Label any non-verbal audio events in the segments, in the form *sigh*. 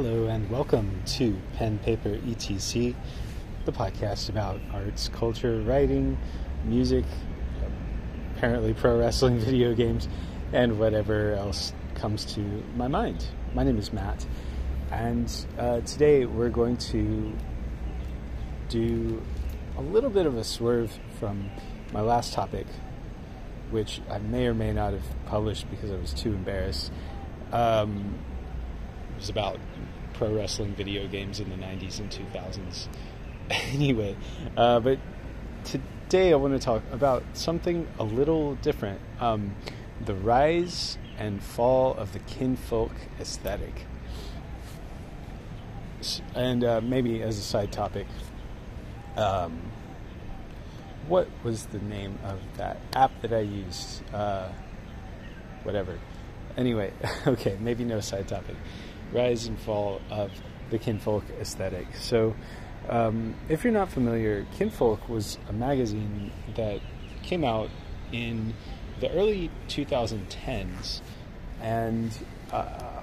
Hello and welcome to Pen Paper ETC, the podcast about arts, culture, writing, music, apparently pro wrestling, *laughs* video games, and whatever else comes to my mind. My name is Matt, and uh, today we're going to do a little bit of a swerve from my last topic, which I may or may not have published because I was too embarrassed. Um, was about pro wrestling video games in the 90s and 2000s. *laughs* anyway, uh, but today I want to talk about something a little different um, the rise and fall of the kinfolk aesthetic. And uh, maybe as a side topic, um, what was the name of that app that I used? Uh, whatever. Anyway, *laughs* okay, maybe no side topic. Rise and fall of the kinfolk aesthetic. So, um, if you're not familiar, Kinfolk was a magazine that came out in the early 2010s, and uh,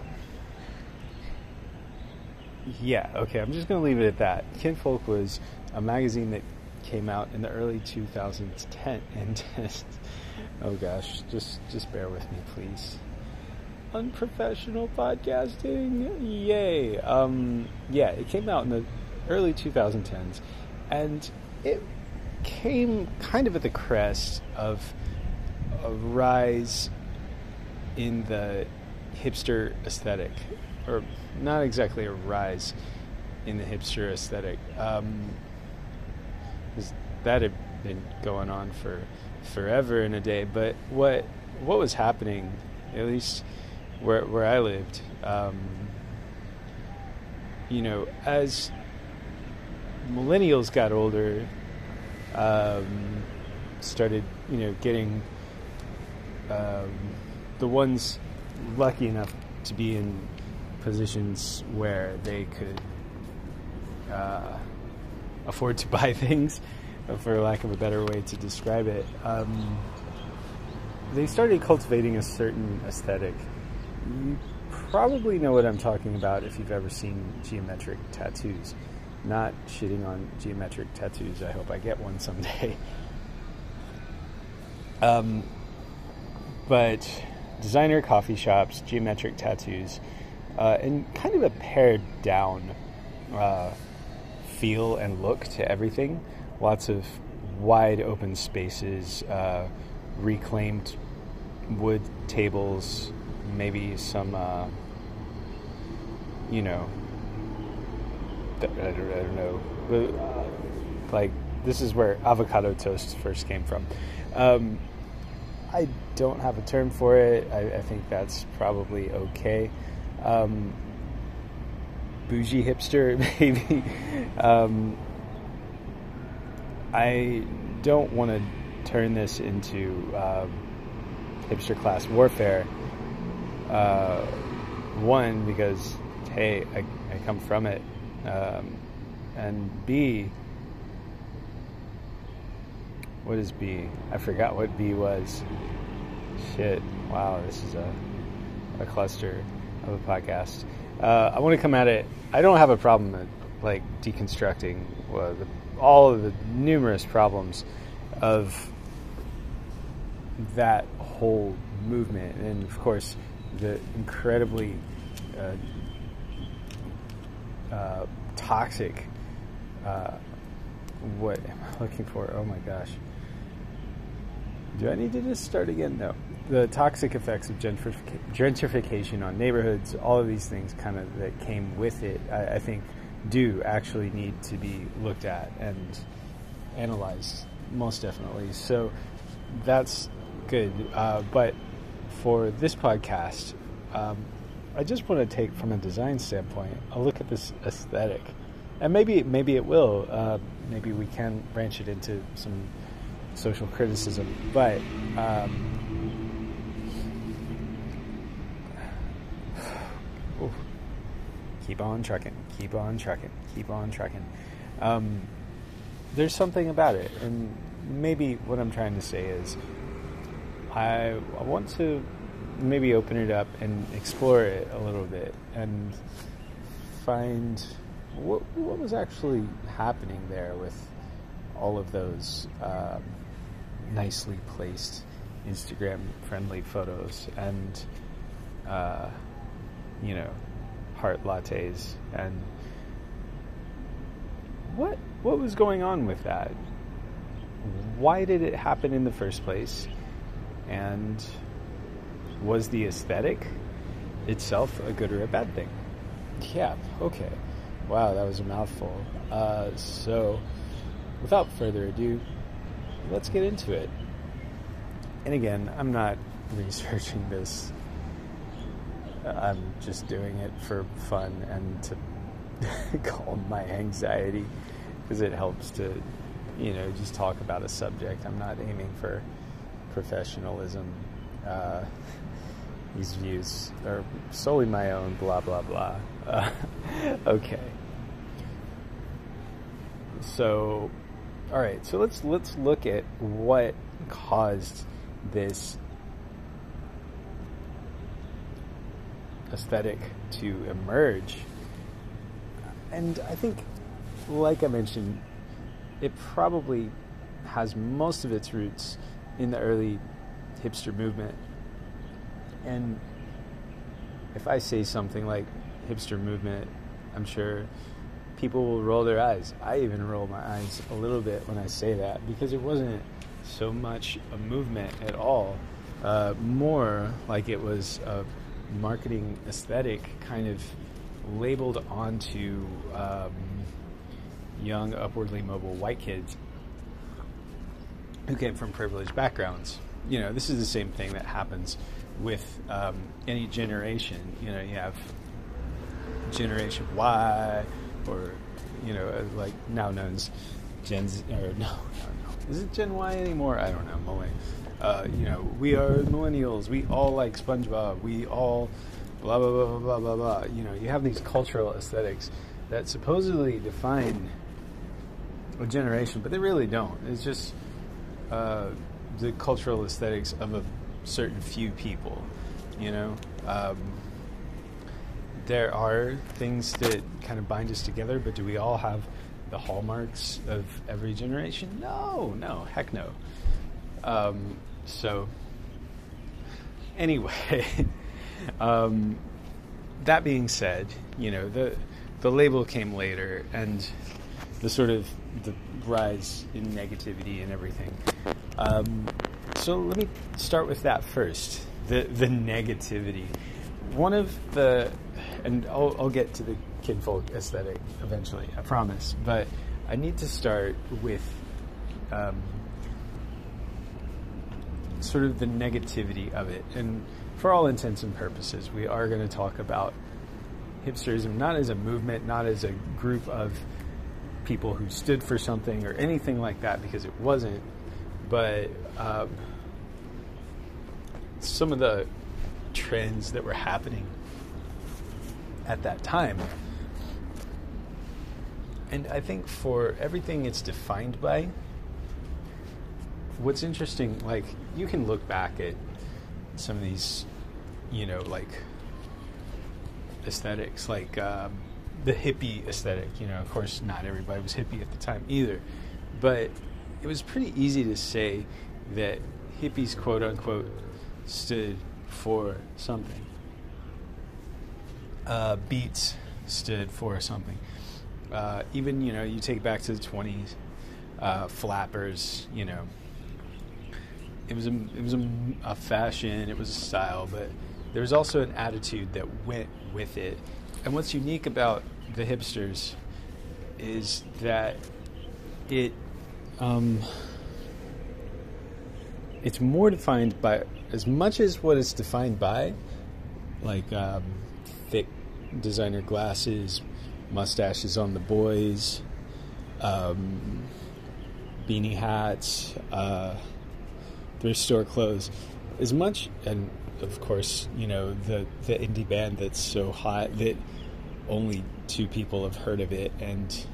yeah, okay, I'm just going to leave it at that. Kinfolk was a magazine that came out in the early 2010 and *laughs* oh gosh, just just bear with me, please. Unprofessional podcasting, yay! Um, yeah, it came out in the early 2010s, and it came kind of at the crest of a rise in the hipster aesthetic, or not exactly a rise in the hipster aesthetic. Um, that had been going on for forever in a day. But what what was happening, at least where where I lived, um, you know, as millennials got older, um, started you know getting um, the ones lucky enough to be in positions where they could uh, afford to *laughs* buy things, for lack of a better way to describe it. Um, they started cultivating a certain aesthetic. You probably know what I'm talking about if you've ever seen geometric tattoos. Not shitting on geometric tattoos. I hope I get one someday. *laughs* Um, but designer coffee shops, geometric tattoos, uh, and kind of a pared down uh, feel and look to everything. Lots of wide open spaces, uh, reclaimed wood tables, maybe some, uh, you know, I don't, I don't know, but, like this is where avocado toast first came from. Um, I don't have a term for it. I, I think that's probably okay. Um, bougie hipster, *laughs* maybe. um, I don't want to turn this into um, hipster class warfare. Uh, one, because, hey, I, I come from it. Um, and B, what is B? I forgot what B was. Shit. Wow, this is a, a cluster of a podcast. Uh, I want to come at it. I don't have a problem at, like deconstructing the, all of the numerous problems of that whole movement, and of course, the incredibly uh, uh toxic. Uh, what am I looking for? Oh my gosh do I need to just start again? No. The toxic effects of gentrific- gentrification on neighborhoods, all of these things kind of that came with it, I, I think do actually need to be looked at and analyzed, most definitely. So that's good. Uh, but for this podcast, um, I just want to take from a design standpoint a look at this aesthetic, and maybe maybe it will. Uh, maybe we can branch it into some social criticism, but um, *sighs* keep on trucking, keep on trucking, keep on trucking. Um, there's something about it, and maybe what I'm trying to say is, I, I want to maybe open it up and explore it a little bit, and find what, what was actually happening there with all of those um, nicely placed Instagram friendly photos and, uh, you know, heart lattes and what what was going on with that? Why did it happen in the first place? And was the aesthetic itself a good or a bad thing? Yeah, okay. Wow, that was a mouthful. Uh, so, without further ado, let's get into it. And again, I'm not *laughs* researching this, I'm just doing it for fun and to *laughs* calm my anxiety because it helps to, you know, just talk about a subject. I'm not aiming for professionalism. Uh, *laughs* these views are solely my own, blah, blah, blah. Uh, *laughs* okay. So, all right. So let's let's look at what caused this aesthetic to emerge. And I think, like I mentioned, it probably has most of its roots in the early hipster movement. And if I say something like hipster movement, I'm sure people will roll their eyes. I even roll my eyes a little bit when I say that because it wasn't so much a movement at all, uh, more like it was a marketing aesthetic kind of labeled onto um, young, upwardly mobile white kids who came from privileged backgrounds. You know, this is the same thing that happens with um, any generation. You know, you have Generation Y, or you know, uh, like now known as Gen Z, or *laughs* no, no, no. Is it Gen Y anymore? I don't know. Millennial. Uh, you know, we are millennials. We all like SpongeBob. We all blah blah blah blah blah blah. You know, you have these cultural aesthetics that supposedly define a generation, but they really don't. It's just uh, the cultural aesthetics of a certain few people. You know, um, there are things that kind of bind us together, but do we all have the hallmarks of every generation? No, no, heck no. Um, so, anyway, *laughs* um, that being said, you know the the label came later, and the sort of the rise in negativity and everything. Um, so let me start with that first. The the negativity. One of the and I'll, I'll get to the Kinfolk aesthetic eventually, I promise. But I need to start with um, sort of the negativity of it. And for all intents and purposes, we are going to talk about hipsterism not as a movement, not as a group of people who stood for something or anything like that, because it wasn't. But um, some of the trends that were happening at that time. And I think for everything it's defined by, what's interesting, like, you can look back at some of these, you know, like aesthetics, like um, the hippie aesthetic. You know, of course, not everybody was hippie at the time either, but it was pretty easy to say that hippies, quote unquote, stood for something uh, beats stood for something. Uh, even you know, you take back to the twenties, uh, flappers. You know, it was a it was a, a, fashion, it was a style, but there was also an attitude that went with it. And what's unique about the hipsters is that it um, it's more defined by as much as what it's defined by, like. Um, thick designer glasses, mustaches on the boys, um, beanie hats, uh, thrift store clothes. As much, and of course, you know the the indie band that's so hot that only two people have heard of it, and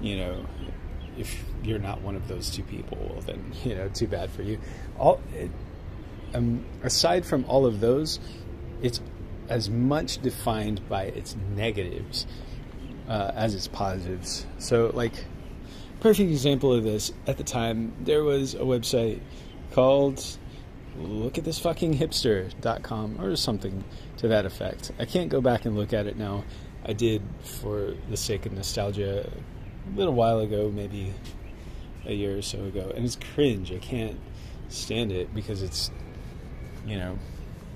you know if you're not one of those two people, well then *laughs* you know too bad for you. All um, aside from all of those, it's as much defined by its negatives uh, as its positives. So, like, perfect example of this at the time, there was a website called look at this fucking hipster.com or something to that effect. I can't go back and look at it now. I did for the sake of nostalgia a little while ago, maybe a year or so ago, and it's cringe. I can't stand it because it's, you know,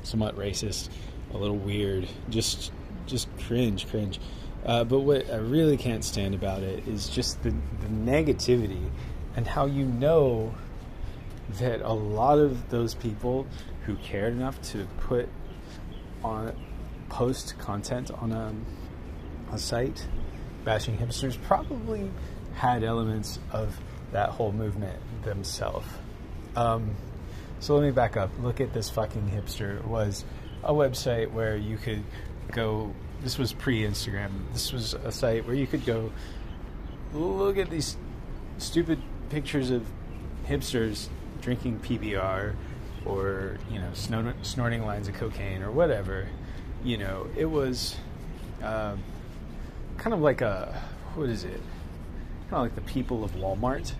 somewhat racist, a little weird, just just cringe, cringe. Uh, but what I really can't stand about it is just the, the negativity and how you know that a lot of those people who cared enough to put on post content on a, a site bashing hipsters probably had elements of that whole movement themselves. Um, so let me back up. Look at this fucking hipster. It was a website where you could go. This was pre Instagram. This was a site where you could go look at these stupid pictures of hipsters drinking PBR or you know snorting lines of cocaine or whatever. You know, it was uh, kind of like a what is it? Kind of like the people of Walmart.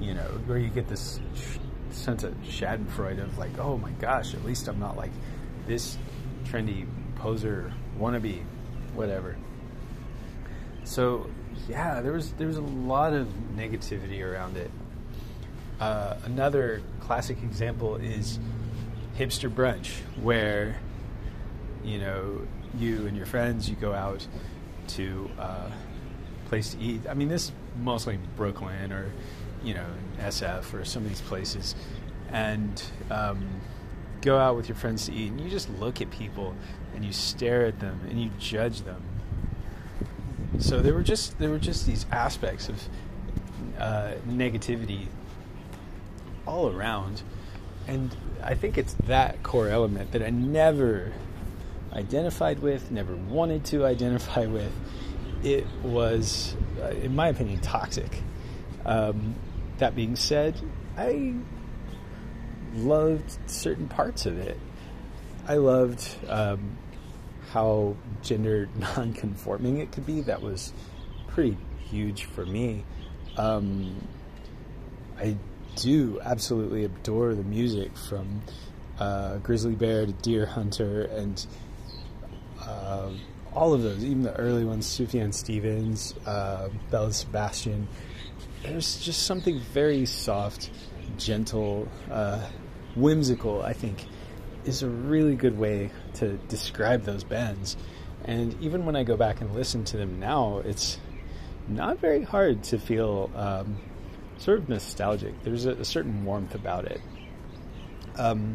You know, where you get this sense of Schadenfreude of like, oh my gosh, at least I'm not like this trendy poser wannabe, whatever. So yeah, there was there was a lot of negativity around it. Uh, another classic example is hipster brunch, where you know you and your friends you go out to a uh, place to eat. I mean, this is mostly Brooklyn or you know SF or some of these places, and um, go out with your friends to eat, and you just look at people and you stare at them and you judge them. So there were just there were just these aspects of uh, negativity all around. And I think it's that core element that I never identified with, never wanted to identify with. It was, uh, in my opinion, toxic. Um, that being said, I loved certain parts of it. I loved um, how gender *laughs* non-conforming it could be. That was pretty huge for me. Um, I do absolutely adore the music from uh, Grizzly Bear to Deerhunter and uh, all of those, even the early ones, Sufjan Stevens, uh, Belle Sebastian. There's just something very soft, gentle, uh, whimsical, I think, is a really good way to describe those bands. And even when I go back and listen to them now, it's not very hard to feel um, sort of nostalgic. There's a, a certain warmth about it. Um,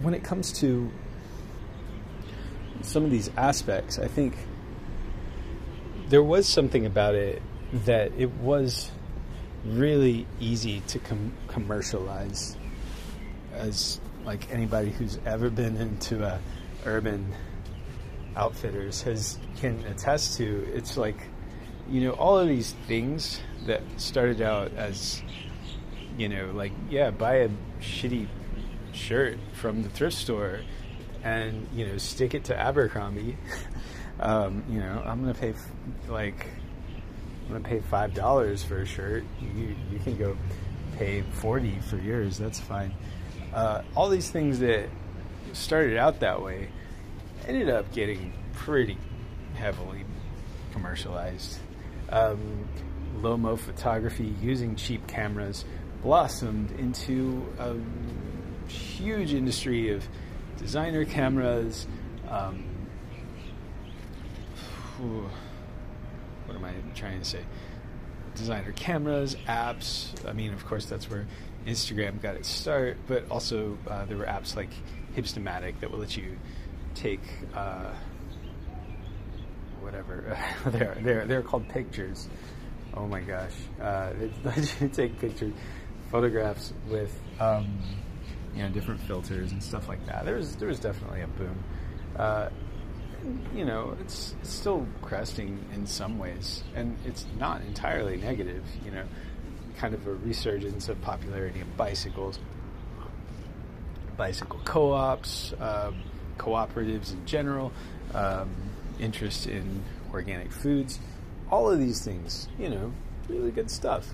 when it comes to some of these aspects, I think there was something about it that it was really easy to com- commercialize as like anybody who's ever been into a urban outfitters has can attest to it's like you know, all of these things that started out as, you know, like, yeah, buy a shitty shirt from the thrift store and, you know, stick it to Abercrombie. *laughs* um, you know, I'm to pay, like, I'm to pay $5 for a shirt. You, you can go pay 40 for yours. That's fine. Uh, all these things that started out that way ended up getting pretty heavily commercialized um, lomo photography using cheap cameras blossomed into a huge industry of designer cameras. Um, what am I trying to say? Designer cameras, apps. I mean, of course, that's where Instagram got its start, but also uh, there were apps like Hipstamatic that will let you take. Uh, whatever. *laughs* they're they're they're called pictures. Oh my gosh, uh, *laughs* let you take pictures, photographs with um, you know different filters and stuff like that. There's there was definitely a boom. Uh, you know, it's, it's still cresting in some ways, and it's not entirely negative. You know, kind of a resurgence of popularity of bicycles. bicycle co-ops, um, cooperatives in general, um, interest in organic foods, all of these things, you know, really good stuff.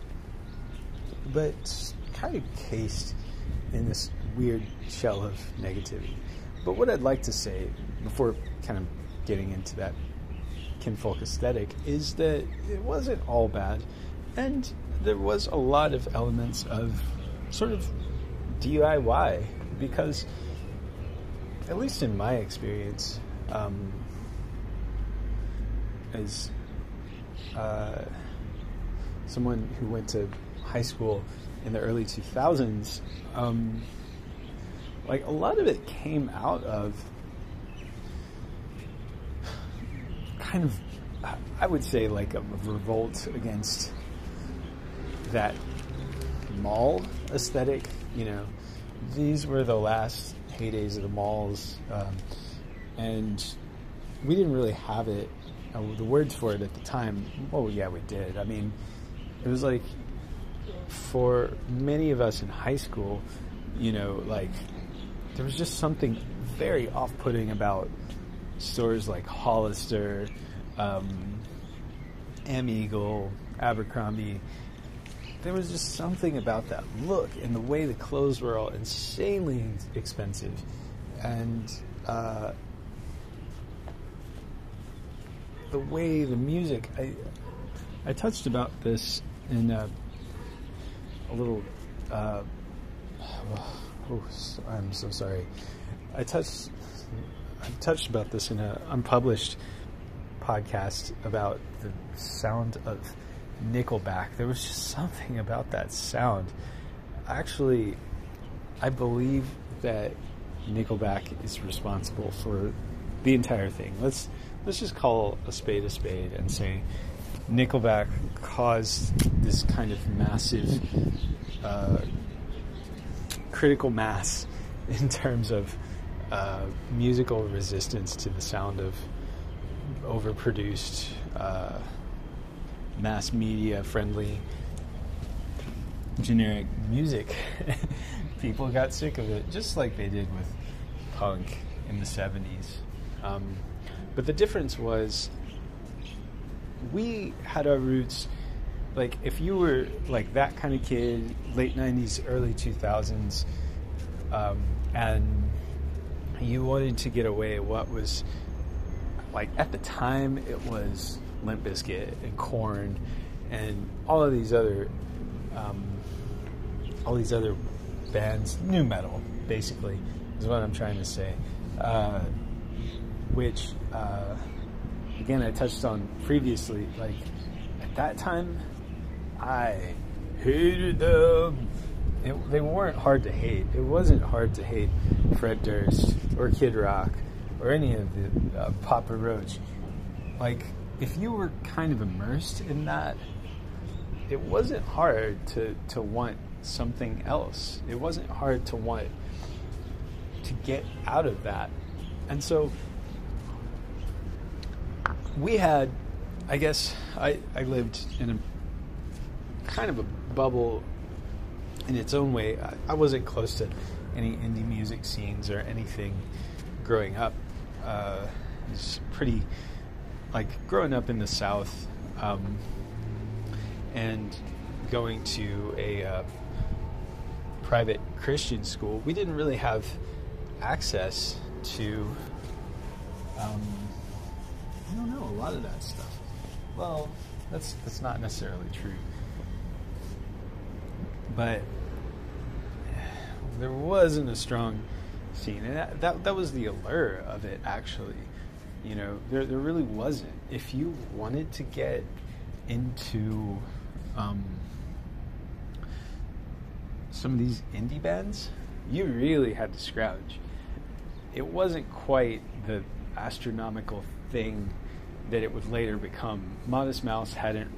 But kind of cased in this weird shell of negativity. But what I'd like to say before kind of getting into that kinfolk aesthetic is that it wasn't all bad, and there was a lot of elements of sort of DIY because, at least in my experience, um, as uh, someone who went to high school in the early 2000s, um, like a lot of it came out of kind of, I would say, like a revolt against that mall aesthetic. You know, these were the last heydays of the malls, um, and we didn't really have it. Uh, the words for it at the time, well, yeah, we did. I mean, it was like for many of us in high school, you know, like there was just something very off-putting about stores like Hollister, um, Eagle, Abercrombie. There was just something about that look and the way the clothes were all insanely expensive, and uh, the way the music. I I touched about this in a, a little. Uh, oh, I'm so sorry. I touched. I've touched about this in an unpublished podcast about the sound of Nickelback. There was just something about that sound. Actually, I believe that Nickelback is responsible for the entire thing. Let's let's just call a spade a spade and say Nickelback caused this kind of massive uh, critical mass *laughs* in terms of uh, musical resistance to the sound of overproduced, uh, mass media friendly, generic music. *laughs* People got sick of it, just like they did with punk in the 70s. Um, but the difference was we had our roots like if you were like that kind of kid late 90s early 2000s um, and you wanted to get away what was like at the time it was Limp Bizkit and Korn and all of these other um, all these other bands, new metal basically is what I'm trying to say. Uh, which uh, again I touched on previously. Like at that time, I hated them. It, they weren't hard to hate. It wasn't hard to hate Fred Durst or Kid Rock or any of the uh, Papa Roach. Like, if you were kind of immersed in that, it wasn't hard to, to want something else. It wasn't hard to want to get out of that. And so we had, I guess, I, I lived in a kind of a bubble in its own way. I, I wasn't close to any indie music scenes or anything growing up uh, is pretty like growing up in the South um, and going to a uh, private Christian school. We didn't really have access to. Um, I don't know a lot of that stuff. Well, that's that's not necessarily true, but there wasn't a strong scene, and that, that that was the allure of it. Actually, you know, there there really wasn't. If you wanted to get into um, some of these indie bands, you really had to scrounge. It wasn't quite the astronomical thing that it would later become. Modest Mouse hadn't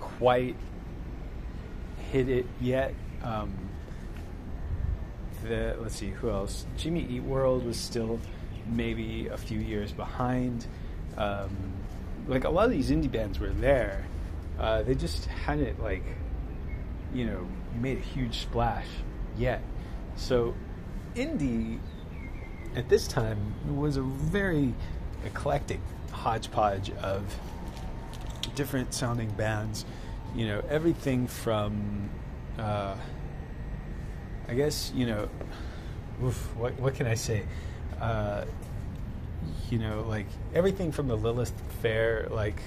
quite hit it yet. Um, the let's see who else. Jimmy Eat World was still maybe a few years behind. Um, like a lot of these indie bands were there, uh, they just hadn't like you know made a huge splash yet. So indie at this time was a very eclectic hodgepodge of different sounding bands. You know, everything from, uh, I guess, you know, oof, what, what can I say? Uh, you know, like everything from the Lilith Fair, like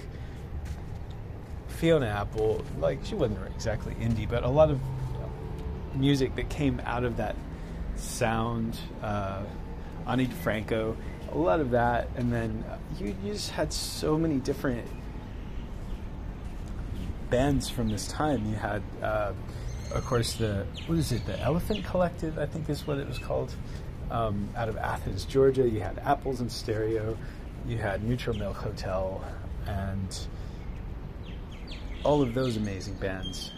Fiona Apple, like she wasn't exactly indie, but a lot of music that came out of that sound. Uh, Ani DiFranco, a lot of that, and then you, you just had so many different bands from this time. You had, uh, of course, the what is it? The Elephant Collective, I think is what it was called, um, out of Athens, Georgia. You had Apples in Stereo. You had Neutral Milk Hotel, and all of those amazing bands.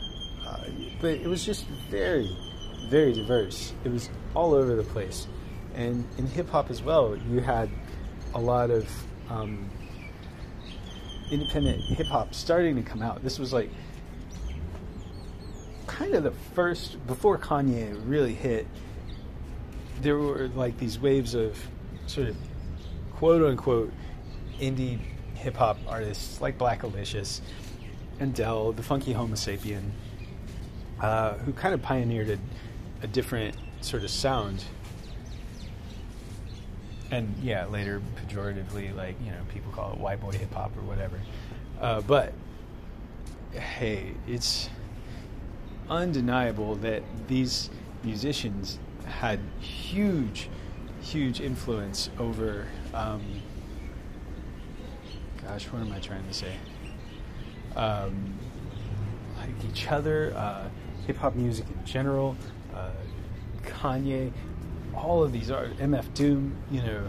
Uh, but it was just very, very diverse. It was all over the place. And in hip hop as well, you had a lot of um, independent hip hop starting to come out. This was like kind of the first, before Kanye really hit, there were like these waves of sort of quote unquote indie hip hop artists like Black Blackalicious and Del, the Funky Homosapien, uh, who kind of pioneered a, a different sort of sound and yeah, later pejoratively, like you know, people call it white boy hip hop or whatever. Uh, but hey, it's undeniable that these musicians had huge, huge influence over. Um, gosh, what am I trying to say? Um, like each other, uh, hip hop music in general, uh, Kanye, all of these are MF Doom, you know,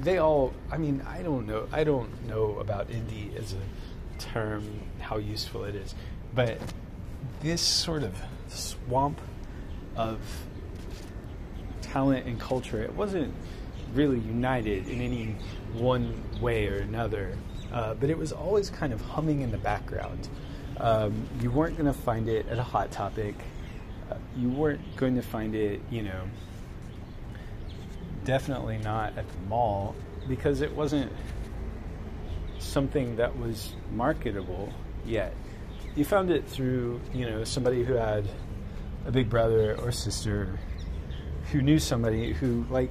they all. I mean, I don't know. I don't know about indie as a term, how useful it is, but this sort of swamp of talent and culture, it wasn't really united in any one way or another, uh, but it was always kind of humming in the background. Um, you weren't going to find it at a hot topic. Uh, you weren't going to find it, you know, definitely not at the mall because it wasn't something that was marketable yet. You found it through, you know, somebody who had a big brother or sister who knew somebody who, like,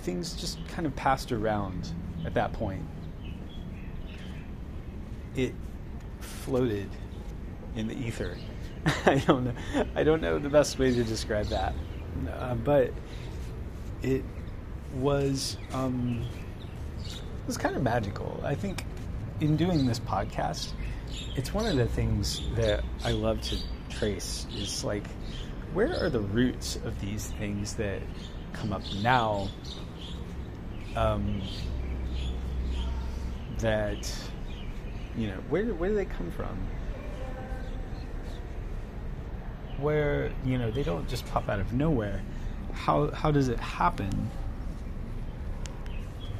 things just kind of passed around at that point. It floated in the ether. *laughs* I don't know. I don't know the best way to describe that, uh, but it was um, it was kind of magical. I think in doing this podcast, it's one of the things that I love to trace is like where are the roots of these things that come up now um, that you know where where do they come from where you know they don't just pop out of nowhere how how does it happen?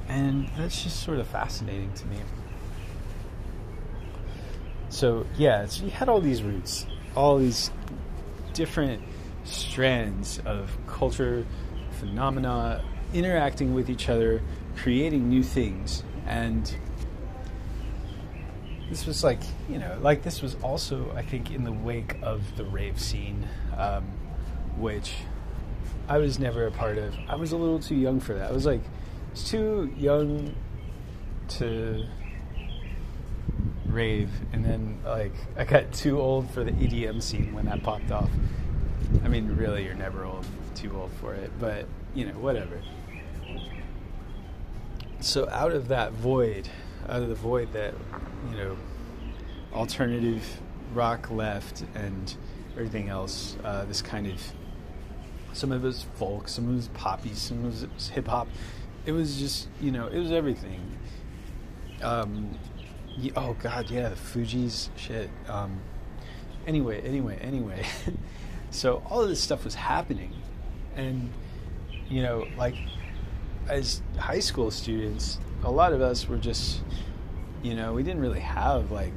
And that's just sort of fascinating to me. So yeah, so you had all these roots, all these different strands of culture, phenomena interacting with each other, creating new things, and this was like you know like this was also I think in the wake of the rave scene, um, which I was never a part of. I was a little too young for that. I was like, was too young to rave, and then like I got too old for the EDM scene when that popped off. I mean, really, you're never old, too old for it, but you know, whatever. So out of that void, out of the void that you know, alternative rock left and everything else, uh, this kind of some of it was folk, some of it was poppy, some of it was hip hop. It was just, you know, it was everything. Um, yeah, oh God, yeah, the Fugees shit. Um, anyway, anyway, anyway. *laughs* so all of this stuff was happening, and you know, like as high school students, a lot of us were just, you know, we didn't really have like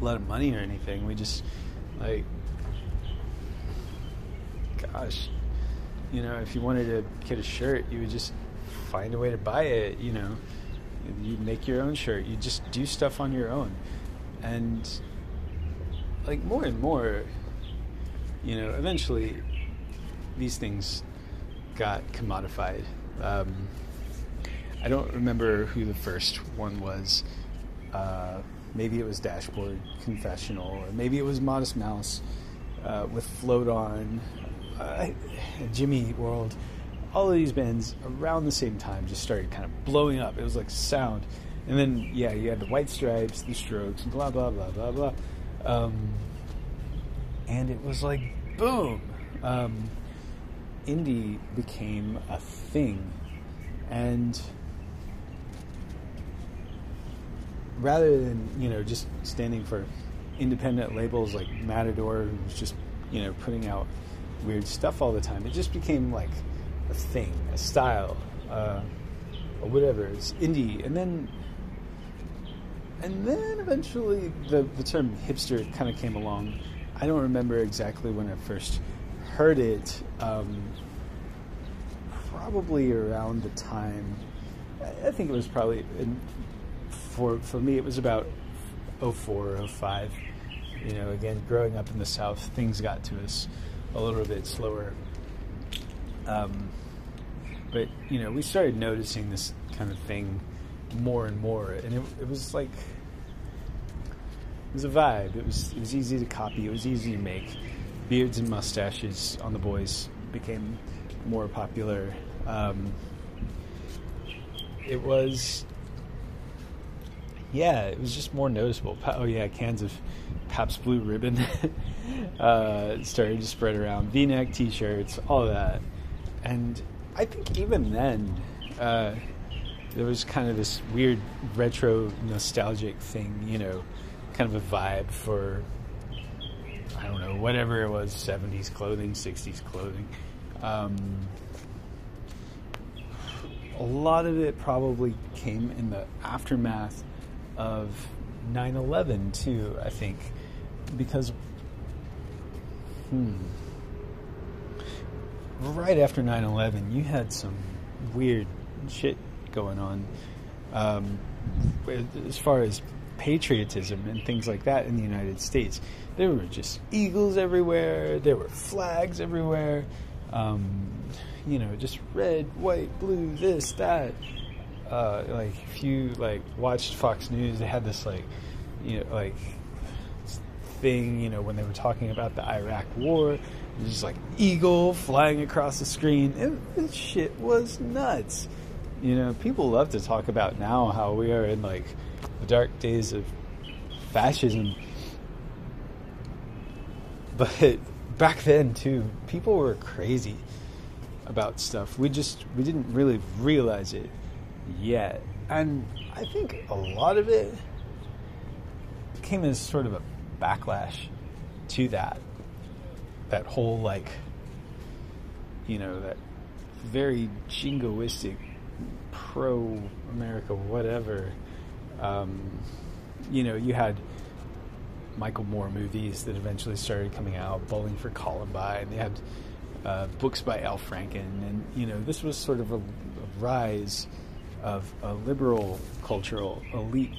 a lot of money or anything. We just like gosh, You know, if you wanted to get a shirt, you would just find a way to buy it. You know, you make your own shirt. You just do stuff on your own, and like more and more, you know, eventually these things got commodified. Um, I don't remember who the first one was. Uh, maybe it was Dashboard Confessional, or maybe it was Modest Mouse uh, with Float On, uh, Jimmy World. All of these bands around the same time just started kind of blowing up. It was like sound. And then, yeah, you had the White Stripes, the Strokes, blah, blah, blah, blah, blah. Um, and it was like, boom! Um, indie became a thing. And rather than, you know, just standing for independent labels like Matador, who's just, you know, putting out weird stuff all the time, it just became like a thing, a style, uh, or whatever. It's indie. And then and then eventually the, the term hipster kind of came along. I don't remember exactly when I first heard it. Um, probably around the time, I think it was probably, in, for, for me, it was about 04, 05. You know, again, growing up in the South, things got to us a little bit slower. Um, but, you know, we started noticing this kind of thing more and more, and it, it was like it was a vibe. It was it was easy to copy. It was easy to make. Beards and mustaches on the boys became more popular. Um, it was, yeah, it was just more noticeable. Oh yeah, cans of Pabst Blue Ribbon *laughs* uh, started to spread around. V-neck T-shirts, all that, and I think even then. Uh, there was kind of this weird retro nostalgic thing, you know, kind of a vibe for I don't know whatever it was, seventies clothing, sixties clothing. Um, a lot of it probably came in the aftermath of 9-11 too i think because hmm, right after 9-11 you had some weird shit going on um, as far as patriotism and things like that in the United States. There were just eagles everywhere. There were flags everywhere. Um, you know, just red, white, blue, this, that. Uh, like if you like watched Fox News, they had this like, you know, like thing. You know, when they were talking about the Iraq War, just like eagle flying across the screen. It, this shit was nuts. You know, people love to talk about now how we are in like the dark days of fascism. But back then too, people were crazy about stuff. We just we didn't really realize it yet. And I think a lot of it came as sort of a backlash to that. That whole like you know, that very jingoistic pro America whatever um, you know, you had Michael Moore movies that eventually started coming out, Bowling for Columbine. And they had uh, books by Al Franken, and you know, this was sort of a, a rise of a liberal cultural elite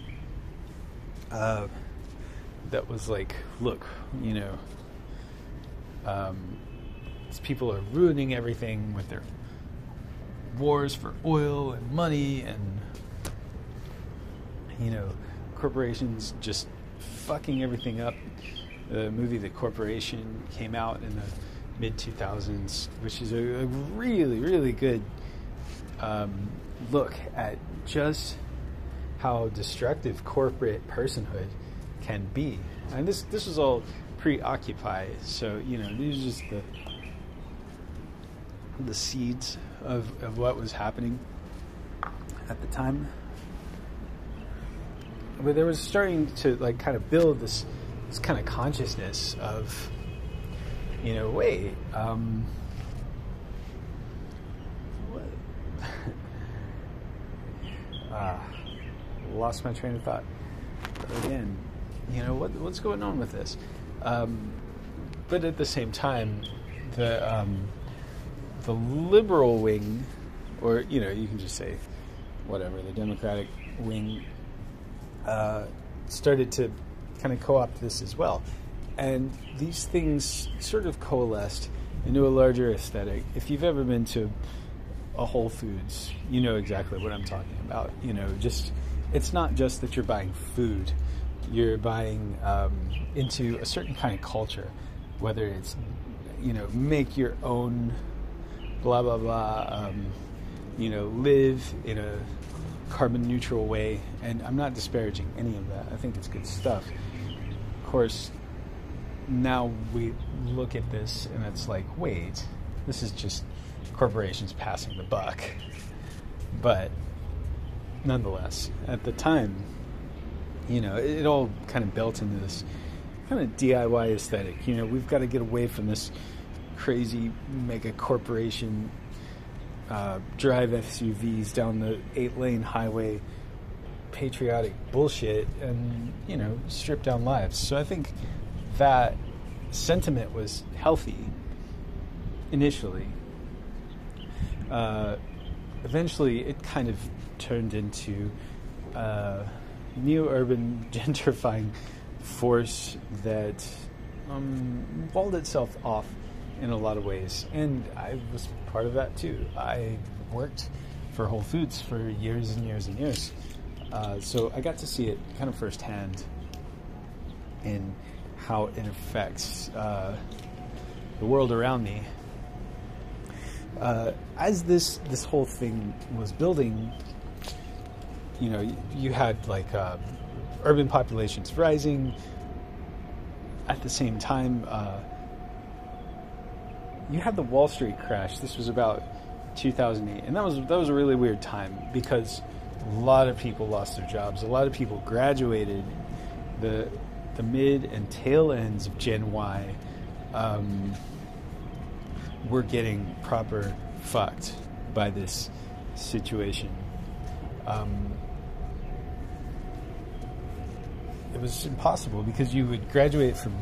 uh, that was like, look, you know, um, people are ruining everything with their wars for oil and money and you know, corporations just fucking everything up. The movie The Corporation came out in the mid 2000s, which is a, a, really, really good um, look at just how destructive corporate personhood can be. And this this was all pre-Occupy, so you know these are just the the seeds of, of what was happening at the time. But there was starting to like kind of build this this kind of consciousness of you know wait um, uh, *laughs* lost my train of thought. Again you know what what's going on with this um, but at the same time the um, the liberal wing, or you know, you can just say whatever, the Democratic wing uh, started to kind of co-opt this as well, and these things sort of coalesced into a larger aesthetic. If you've ever been to a Whole Foods, you know exactly what I'm talking about. You know, just it's not just that you're buying food; you're buying um, into a certain kind of culture, whether it's you know make your own blah blah blah. Um, you know, live in a carbon neutral way, and I'm not disparaging any of that. I think it's good stuff. Of course, now we look at this and it's like, wait, this is just corporations passing the buck. But nonetheless, at the time, you know, it, it all kind of built into this kind of DIY aesthetic. You know, we've got to get away from this crazy mega corporation uh, drive SUVs down the eight lane highway patriotic bullshit and, you know, strip down lives. So I think that sentiment was healthy initially. Uh, eventually, it kind of turned into uh, neo urban *laughs* gentrifying force that um, walled itself off in a lot of ways. And I was part of that too. I worked for Whole Foods for years and years and years. Uh, so I got to see it kind of firsthand in how it affects uh, the world around me. Uh, as this this whole thing was building, you know, you, had like uh, urban populations rising. At the same time, uh, you had the Wall Street crash. This was about 2008, and that was that was a really weird time because a lot of people lost their jobs. A lot of people graduated. The the mid and tail ends of Gen Y um, were getting proper fucked by this situation. Um, it was impossible because you would graduate from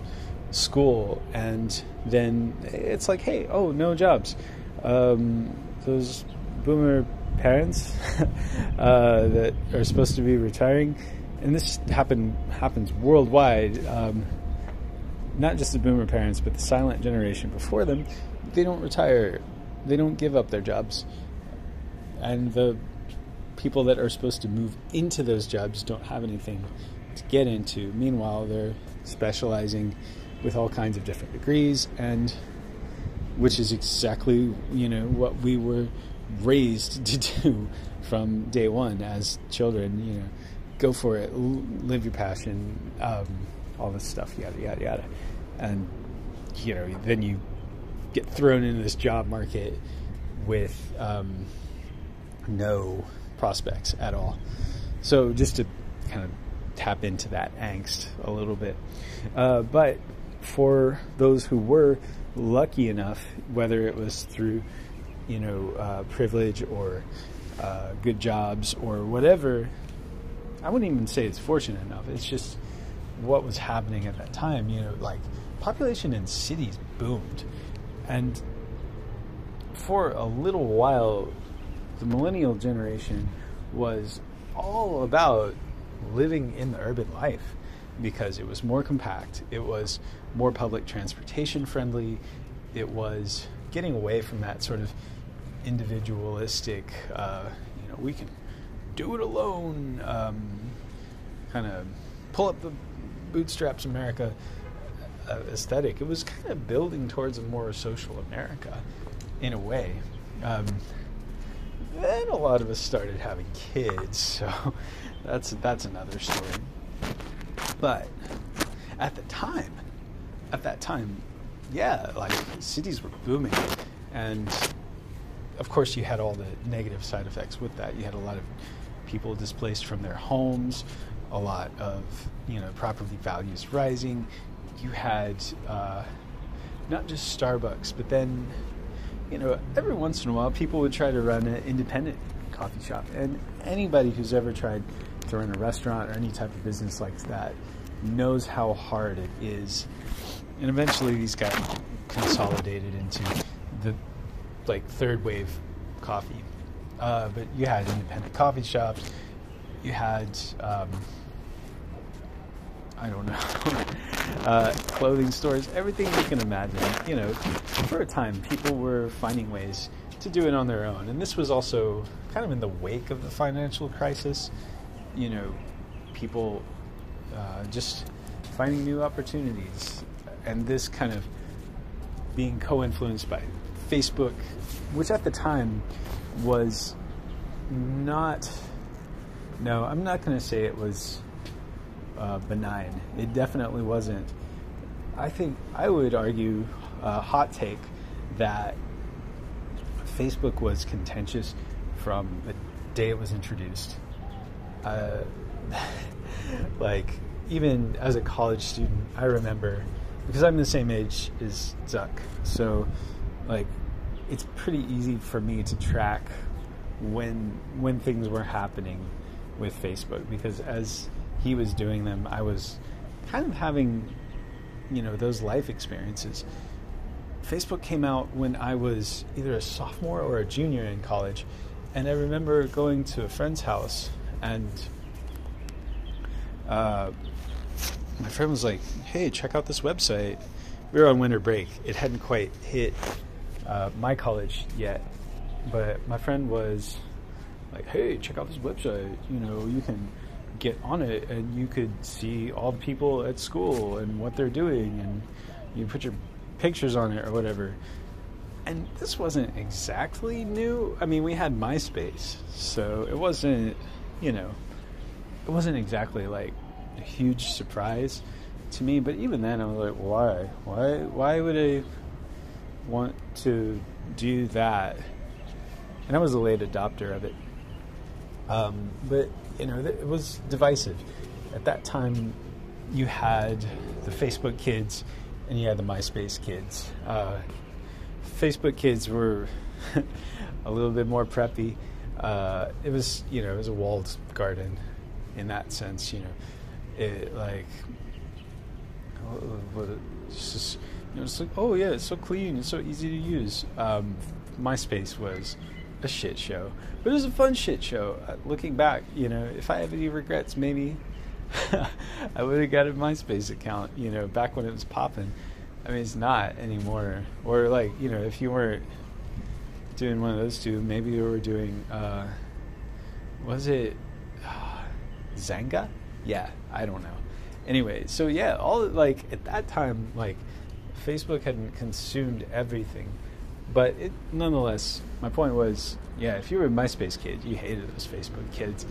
school and then it's like, hey, oh, no jobs. Um, those boomer parents *laughs* uh, that are supposed to be retiring, and this happen happens worldwide. Um, not just the boomer parents, but the silent generation before them, they don't retire, they don't give up their jobs, and the people that are supposed to move into those jobs don't have anything to get into. Meanwhile, they're specializing with all kinds of different degrees, and which is exactly you know what we were raised to *laughs* do from day one as children. You know, go for it, live your passion, um, all this stuff, yada yada yada, and you know, then you get thrown into this job market with um, no prospects at all. So just to kind of tap into that angst a little bit, uh, but for those who were lucky enough, whether it was through you know uh, privilege or uh, good jobs or whatever I wouldn't even say it's fortunate enough. It's just what was happening at that time. You know, like population in cities boomed, and for a little while, the millennial generation was all about living in the urban life because it was more compact, it was more public transportation friendly, it was getting away from that sort of individualistic, uh, you know, we can do it alone, um, kind of pull up the bootstraps America uh, aesthetic. It was kind of building towards a more social America in a way. Um, then a lot of us started having kids, *laughs* so that's that's another story. But at the time, at that time, yeah, like cities were booming, and of course you had all the negative side effects with that. You had a lot of people displaced from their homes, a lot of you know property values rising. You had uh, not just Starbucks, but then you know every once in a while people would try to run an independent coffee shop, and anybody who's ever tried to in a restaurant or any type of business like that knows how hard it is. And eventually, these got consolidated into the like third wave coffee. Uh, but you had independent coffee shops. You had um, I don't know *laughs* uh, clothing stores, everything you can imagine. You know, for a time, people were finding ways to do it on their own, and this was also kind of in the wake of the financial crisis. You know, people uh, just finding new opportunities, and this kind of being co-influenced by Facebook, which at the time was not. No, I'm not going to say it was uh, benign. It definitely wasn't. I think I would argue, uh, hot take, that Facebook was contentious from the day it was introduced. Uh, *laughs* like even as a college student, I remember because I'm the same age as Zuck, so like it's pretty easy for me to track when when things were happening with Facebook because as he was doing them, I was kind of having you know those life experiences. Facebook came out when I was either a sophomore or a junior in college, and I remember going to a friend's house and uh, my friend was like, "Hey, check out this website." We were on winter break; it hadn't quite hit uh, my college yet, but my friend was like, "Hey, check out this website. You know, you can get on it, and you could see all the people at school and what they're doing, and you put your pictures on it or whatever." And this wasn't exactly new. I mean, we had MySpace, so it wasn't, you know, it wasn't exactly like a huge surprise to me. But even then, I was like, why? Why? Why would I want to do that? And I was a late adopter of it. Um, but you know, it was divisive. At that time, you had the Facebook kids and you had the MySpace kids. Uh, Facebook kids were *laughs* a little bit more preppy. Uh, it was, you know, it was a walled garden in that sense. You know, it like it's just you know it's like oh yeah it's so clean it's so easy to use. Um, myspace was a shit show but it was a fun shit show. Uh, looking back you know if i have any regrets maybe *laughs* i would have got a myspace account you know back when it was popping. I mean it's not anymore. Or like you know if you weren't doing one of those two maybe we were doing uh, was it uh, Xanga yeah, I don't know. Anyway, so yeah, all like at that time, like Facebook hadn't consumed everything, but it nonetheless. My point was, yeah, if you were a MySpace kid, you hated those Facebook kids.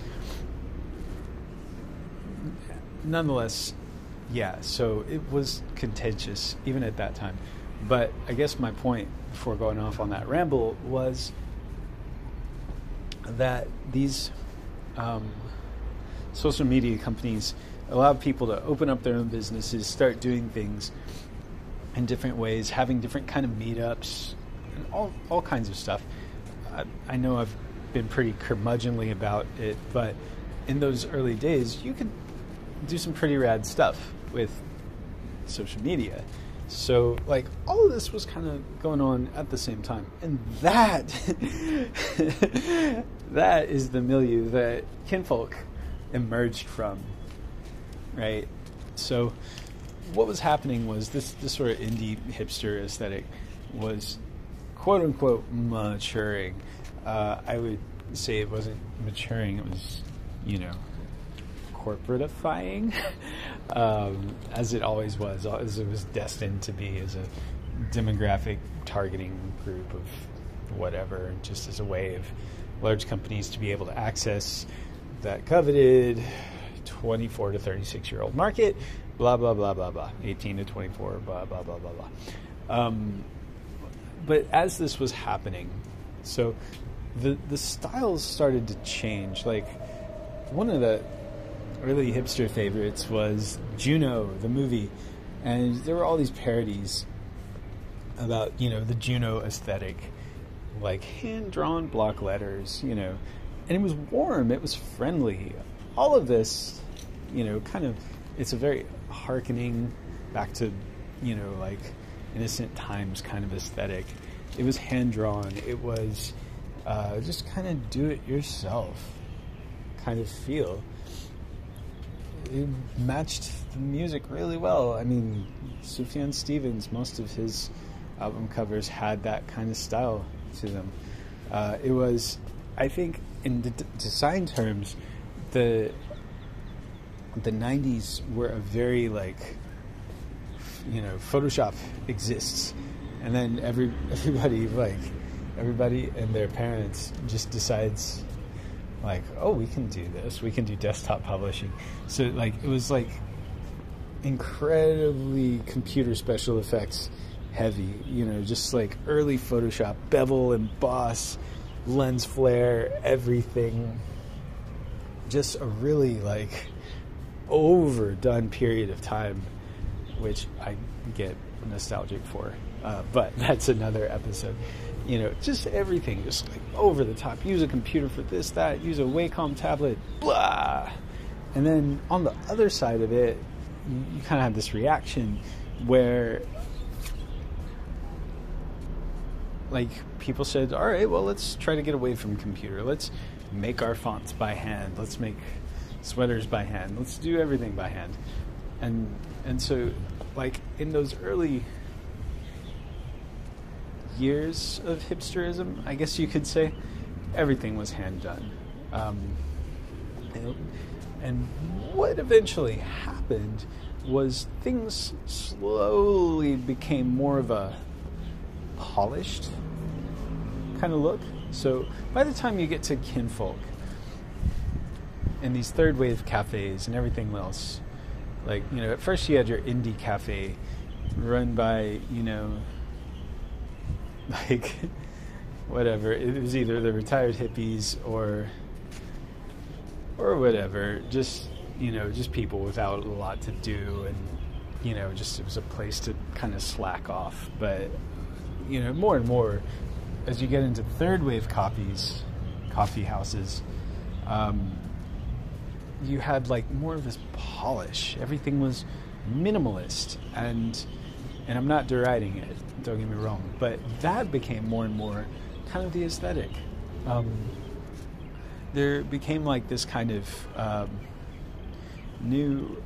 Nonetheless, yeah, so it was contentious even at that time. But I guess my point before going off on that ramble was that these um, social media companies allow people to open up their own businesses, start doing things in different ways, having different kind of meetups, and all all kinds of stuff. I, I know I've been pretty curmudgeonly about it, but in those early days, you could do some pretty rad stuff with social media. So, like, all of this was kind of going on at the same time. And that, *laughs* that is the milieu that kinfolk emerged from, right? So, what was happening was this this sort of indie hipster aesthetic was quote unquote maturing. Uh, I would say it wasn't maturing; it was, you know, corporatifying, *laughs* um, as it always was, as it was destined to be as a demographic targeting group of whatever, just as a way of large companies to be able to access that coveted 24 to 36 year old market, blah, blah, blah, blah, blah, 18 to 24, blah, blah, blah, blah, blah. Um, but as this was happening, so the, the styles started to change. Like, one of the early hipster favorites was Juno, the movie. And there were all these parodies about, you know, the Juno aesthetic, like hand drawn block letters, you know, and it was warm. It was friendly. All of this, you know, kind of, it's a very harkening back to, you know, like innocent times kind of aesthetic. it was hand drawn. It was uh, just kind of do it yourself kind of feel. It matched the music really well. I mean, Sufjan Stevens, most of his album covers had that kind of style to them. Uh, it was, I think, in d- design terms, the the '90s were a very like, you know, Photoshop exists, and then every *laughs* everybody like everybody and their parents just decides like oh we can do this. We can do desktop publishing. So like it was like incredibly computer special effects heavy you know just like early photoshop bevel emboss lens flare everything. Just a really like overdone period of time which i get nostalgic for. Uh, but *laughs* that's another episode you know, just everything, just like over the top. Use a computer for this, that, use a Wacom tablet, blah. And then on the other side of it, you, you kind of have this reaction where, like, people said, all right, well, let's try to get away from computer. Let's make our fonts by hand. Let's make sweaters by hand. Let's do everything by hand. And and so, like in those early years of hipsterism, I guess you could say, everything was hand done. Um, and what eventually happened was things slowly became more of a polished kind of look. So by the time you get to Kinfolk and these third wave cafes and everything else, like, you know, at first you had your indie cafe run by, you know, *laughs* like whatever. It was either the retired hippies or or whatever. Just you know, just people without a lot to do, and you know, just it was a place to kind of slack off. But you know, more and more as you get into third wave coffees, coffee houses. Um, you had like more of this polish. Everything was minimalist, and and I'm not deriding it don't get me wrong. But that became more and more kind of the aesthetic. Um, there became like this kind of um, new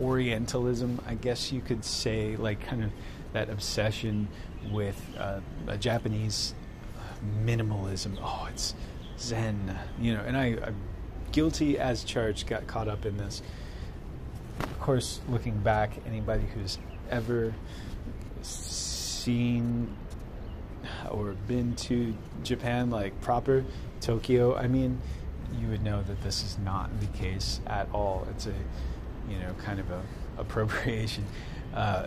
Orientalism, I guess you could say, like kind of that obsession with uh, a Japanese minimalism. Oh, it's Zen, you know. And I, I'm guilty as charged, got caught up in this. Of course, looking back, anybody who's ever seen or been to Japan, like proper Tokyo, I mean, you would know that this is not the case at all. It's a, you know, kind of a *laughs* appropriation, uh,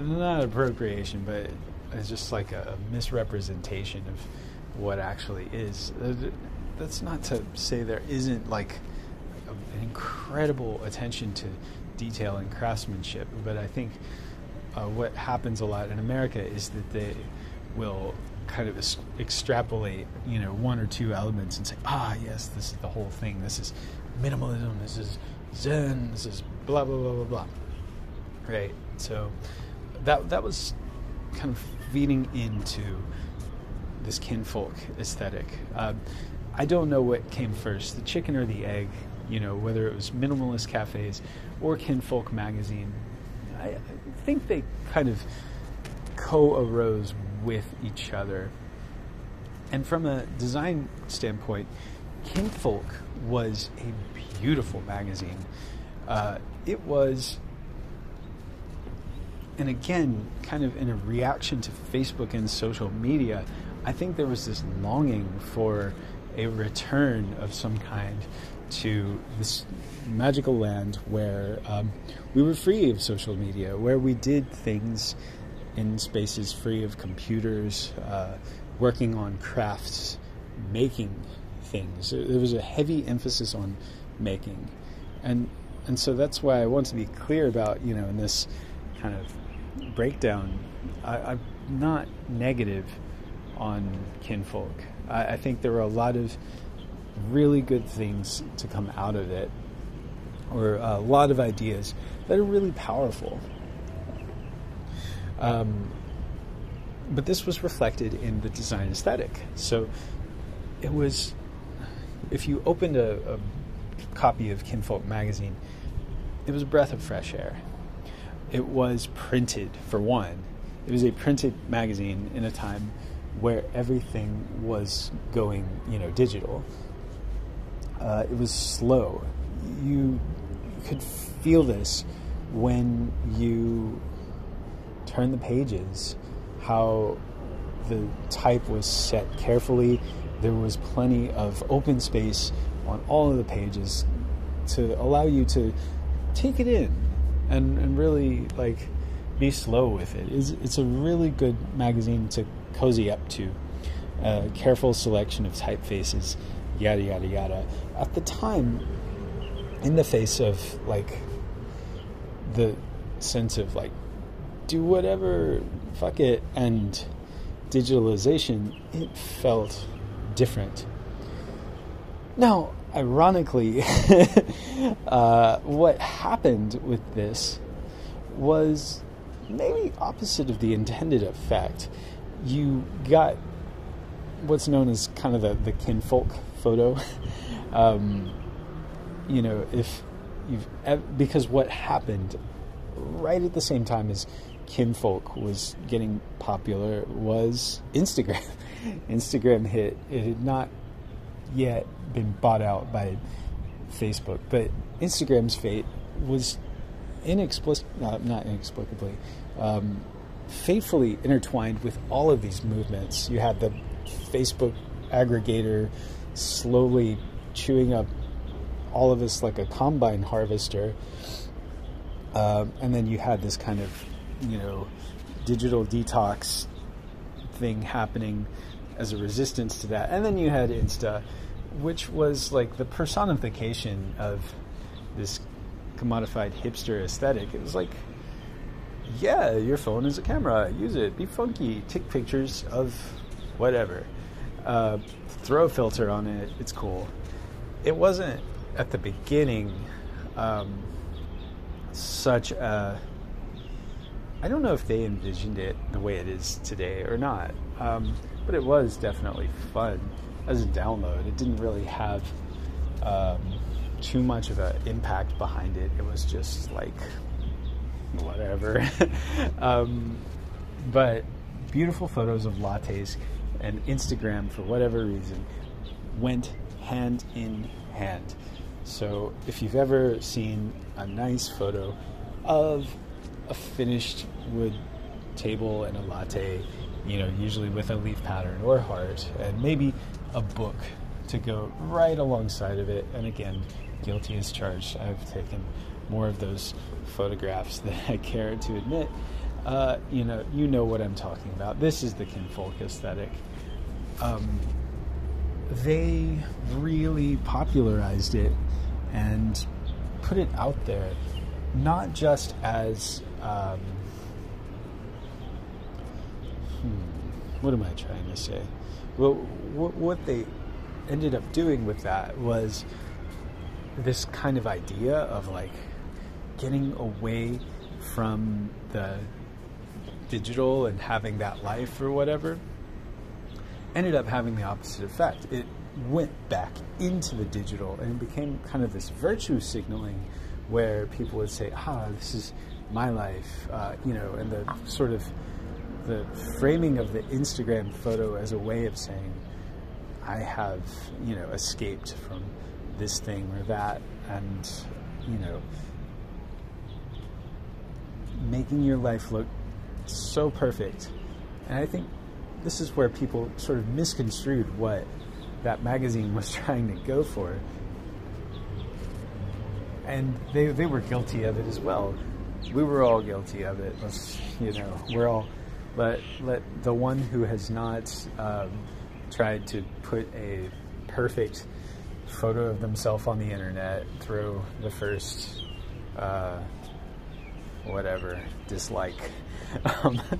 not appropriation, but it's just like a misrepresentation of what actually is. That's not to say there isn't like an incredible attention to detail and craftsmanship, but I think uh, what happens a lot in America is that they will kind of es- extrapolate, you know, one or two elements and say, ah, yes, this is the whole thing. This is minimalism. This is Zen. This is blah blah blah blah blah. Right. So that that was kind of feeding into this kinfolk aesthetic. Uh, I don't know what came first, the chicken or the egg. You know, whether it was minimalist cafes or kinfolk magazine. I, think they kind of co arose with each other. And from a design standpoint, Kinfolk was a beautiful magazine. Uh, it was, and again, kind of in a reaction to Facebook and social media, I think there was this longing for a return of some kind to this magical land where um, we were free of social media, where we did things in spaces free of computers, uh, working on crafts, making things. There was a heavy emphasis on making, and and so that's why I want to be clear about you know in this kind of breakdown. I, am not negative on kinfolk. I, I think there were a lot of really good things to come out of it, or a lot of ideas that are really powerful. Um, but this was reflected in the design aesthetic. So it was, if you opened a, a copy of Kinfolk magazine, it was a breath of fresh air. It was printed, for one. It was a printed magazine in a time where everything was going, you know, digital. Uh, it was slow. You could feel this when you turn the pages, how the type was set carefully. There was plenty of open space on all of the pages to allow you to take it in and, and really like be slow with it. It's, it's a really good magazine to cozy up to. A careful selection of typefaces, yada yada yada. At the time, in the face of like the sense of like do whatever, fuck it, and digitalization, it felt different. Now, ironically, *laughs* uh, what happened with this was maybe opposite of the intended effect. You got what's known as kind of the, the kinfolk photo. *laughs* um, you know, if you've because what happened right at the same time as kinfolk was getting popular was Instagram. *laughs* Instagram hit. It had not yet been bought out by Facebook, but Instagram's fate was inexplicably, not inexplicably, um, fatefully intertwined with all of these movements. You had the Facebook aggregator slowly chewing up all of us like a combine harvester. Um, and then you had this kind of, you know, digital detox thing happening as a resistance to that. And then you had Insta, which was like the personification of this commodified hipster aesthetic. It was like, yeah, your phone is a camera. Use it. Be funky. Take pictures of whatever. Uh, throw filter on it. It's cool. It wasn't at the beginning um, such a. I don't know if they envisioned it the way it is today or not, um, but it was definitely fun as a download. It didn't really have um, too much of an impact behind it. It was just like whatever. *laughs* um, but beautiful photos of lattes and Instagram, for whatever reason, went hand in hand. So if you've ever seen a nice photo of a finished wood table and a latte, you know, usually with a leaf pattern or heart, and maybe a book to go right alongside of it. And again, guilty as charged. I've taken more of those photographs than I care to admit. Uh, you know, you know what I'm talking about. This is the kinfolk aesthetic. Um, they really popularized it and put it out there, not just as um, hmm, what am I trying to say? Well, what, what they ended up doing with that was this kind of idea of like getting away from the digital and having that life or whatever ended up having the opposite effect. It went back into the digital and became kind of this virtue signaling where people would say, ah, this is my life, uh, you know, and the sort of the framing of the Instagram photo as a way of saying, I have, you know, escaped from this thing or that, and, you know, making your life look so perfect. And I think this is where people sort of misconstrued what that magazine *laughs* was trying to go for. And they, they were guilty of it as well. We were all guilty of it. Let's, you know, we're all, but let the one who has not um, tried to put a perfect photo of themselves on the internet throw the first, uh, whatever, dislike. Um, *laughs*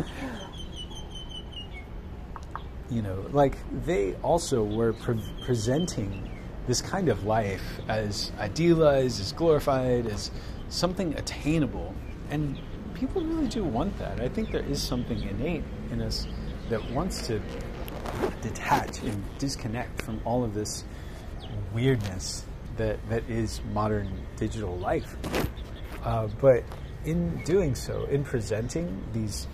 you know, like they also were pre- presenting this kind of life as idealized, as glorified, as something attainable. And people really do want that. I think there is something innate in us that wants to detach and disconnect from all of this weirdness that, that is modern digital life. Uh, but in doing so, in presenting these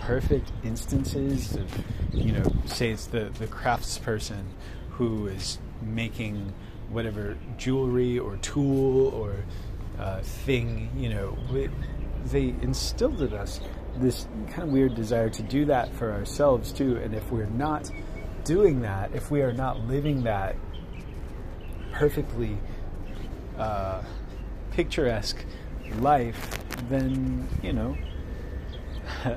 perfect instances of, you know, say it's the, the craftsperson who is making whatever jewelry or tool or uh, thing, you know, they instilled in us this kind of weird desire to do that for ourselves too. And if we're not doing that, if we are not living that perfectly uh, picturesque life, then, you know, *laughs*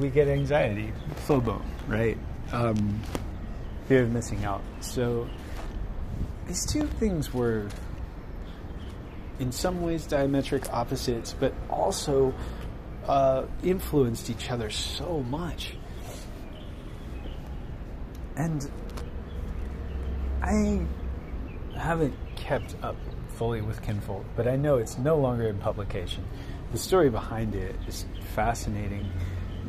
we get anxiety, FOMO, right? Um, fear of missing out. So these two things were in some ways diametric opposites, but also uh, influenced each other so much. And I haven't kept up fully with Kinfolk, but I know it's no longer in publication. The story behind it is fascinating.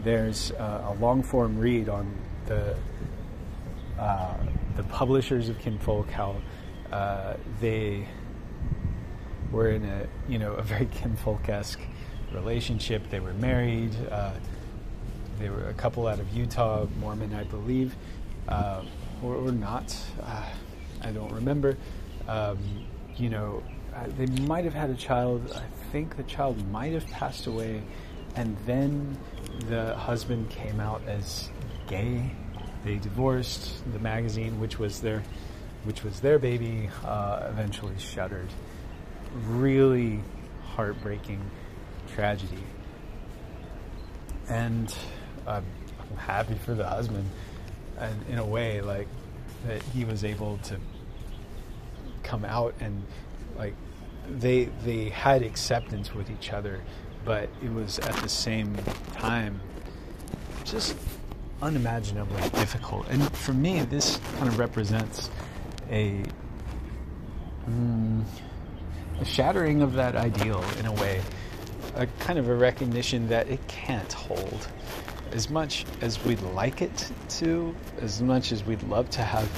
There's uh, a long form read on the uh, the publishers of Kinfolk, how uh, they were in a you know a very *laughs* Kinfolk esque relationship. They were married. Uh, they were a couple out of Utah, Mormon, I believe, uh, or, or, not. Uh, I don't remember. Um, you know, uh, they might have had a child. I think the child might have passed away, and then the husband came out as gay. They divorced. The magazine, which was their, which was their baby, uh, eventually shuttered. Really heartbreaking tragedy. And I'm happy for the husband, and in a way, like that he was able to come out and like they they had acceptance with each other, but it was at the same time just unimaginably difficult. And for me, this kind of represents a, mm, a shattering of that ideal in a way a kind of a recognition that it can't hold. As much as we'd like it to, as much as we'd love to have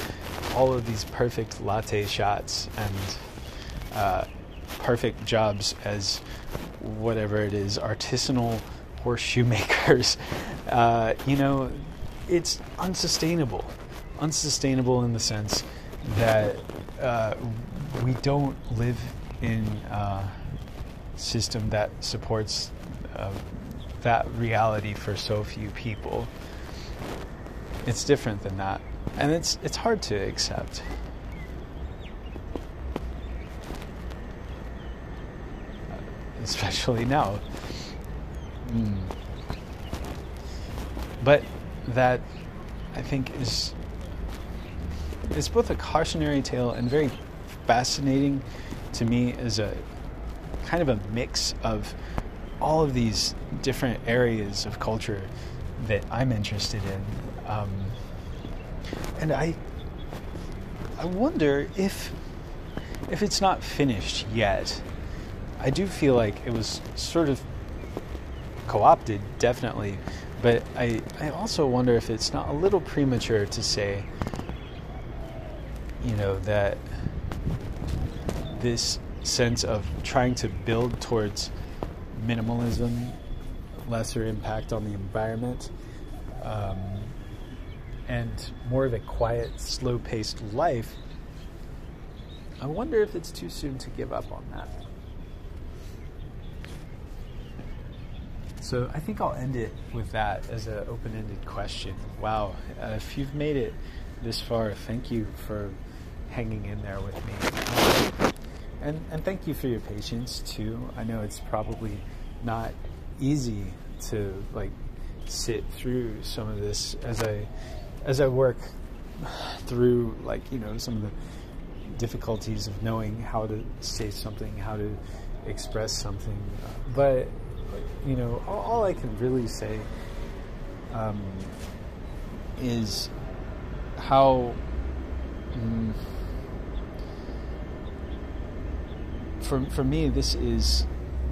all of these perfect latte shots and uh, perfect jobs as whatever it is, artisanal horseshoe *laughs* makers, uh, you know, it's unsustainable. Unsustainable in the sense that uh, we don't live in a system that supports uh, that reality for so few people. It's different than that, and it's it's hard to accept. *laughs* Especially now. Mm. But that I think is it's both a cautionary tale and very fascinating to me as a kind of a mix of all of these different areas of culture that I'm interested in. Um, and I, I wonder if, if it's not finished yet. I do feel like it was sort of co-opted, definitely, but I, I also wonder if it's not a little premature to say, you know, that this sense of trying to build towards minimalism, lesser impact on the environment, um, and more of a quiet, slow paced life, I wonder if it's too soon to give up on that. So I think I'll end it with that as an open ended question. Wow, uh, if you've made it this far, thank you for hanging in there with me and and thank you for your patience too. I know it's probably not easy to like sit through some of this as I as I work through like you know some of the difficulties of knowing how to say something, how to express something. But you know, all, all I can really say um, is how. Mm, for for me, this is,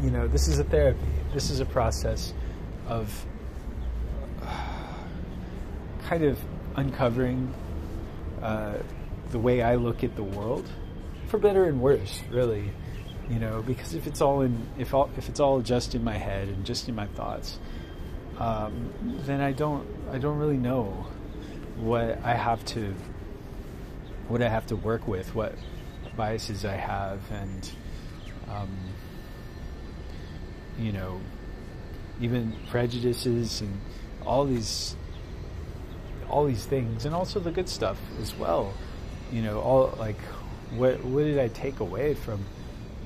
you know, this is a therapy. This is a process of kind of uncovering uh, the way I look at the world, for better and worse, really. You know, because if it's all in, if all, if it's all just in my head and just in my thoughts, um, then I don't, I don't really know what I have to, what I have to work with, what biases I have, and um, you know, even prejudices and all these all these things and also the good stuff as well. You know all like what what did i take away from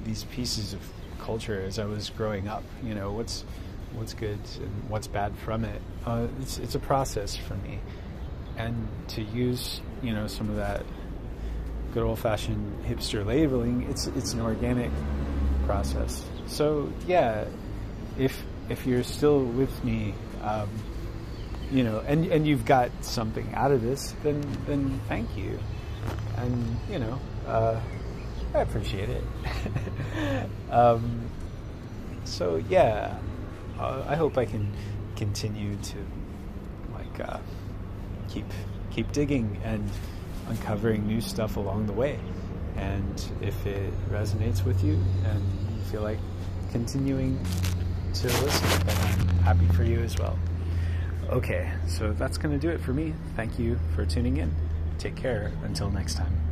these pieces of culture as i was growing up? You know what's what's good and what's bad from it? Uh, it's it's a process for me. And to use you know some of that good old fashioned hipster labeling it's it's an organic process so yeah if if you're still with me, um, you know, and and you've got something out of this, then then thank you, and you know, uh, I appreciate it. *laughs* um, so yeah, uh, I hope I can continue to like uh, keep keep digging and uncovering new stuff along the way. And if it resonates with you and you feel like continuing to listen, but I'm happy for you as well. Okay, so that's going to do it for me. Thank you for tuning in. Take care. Until next time.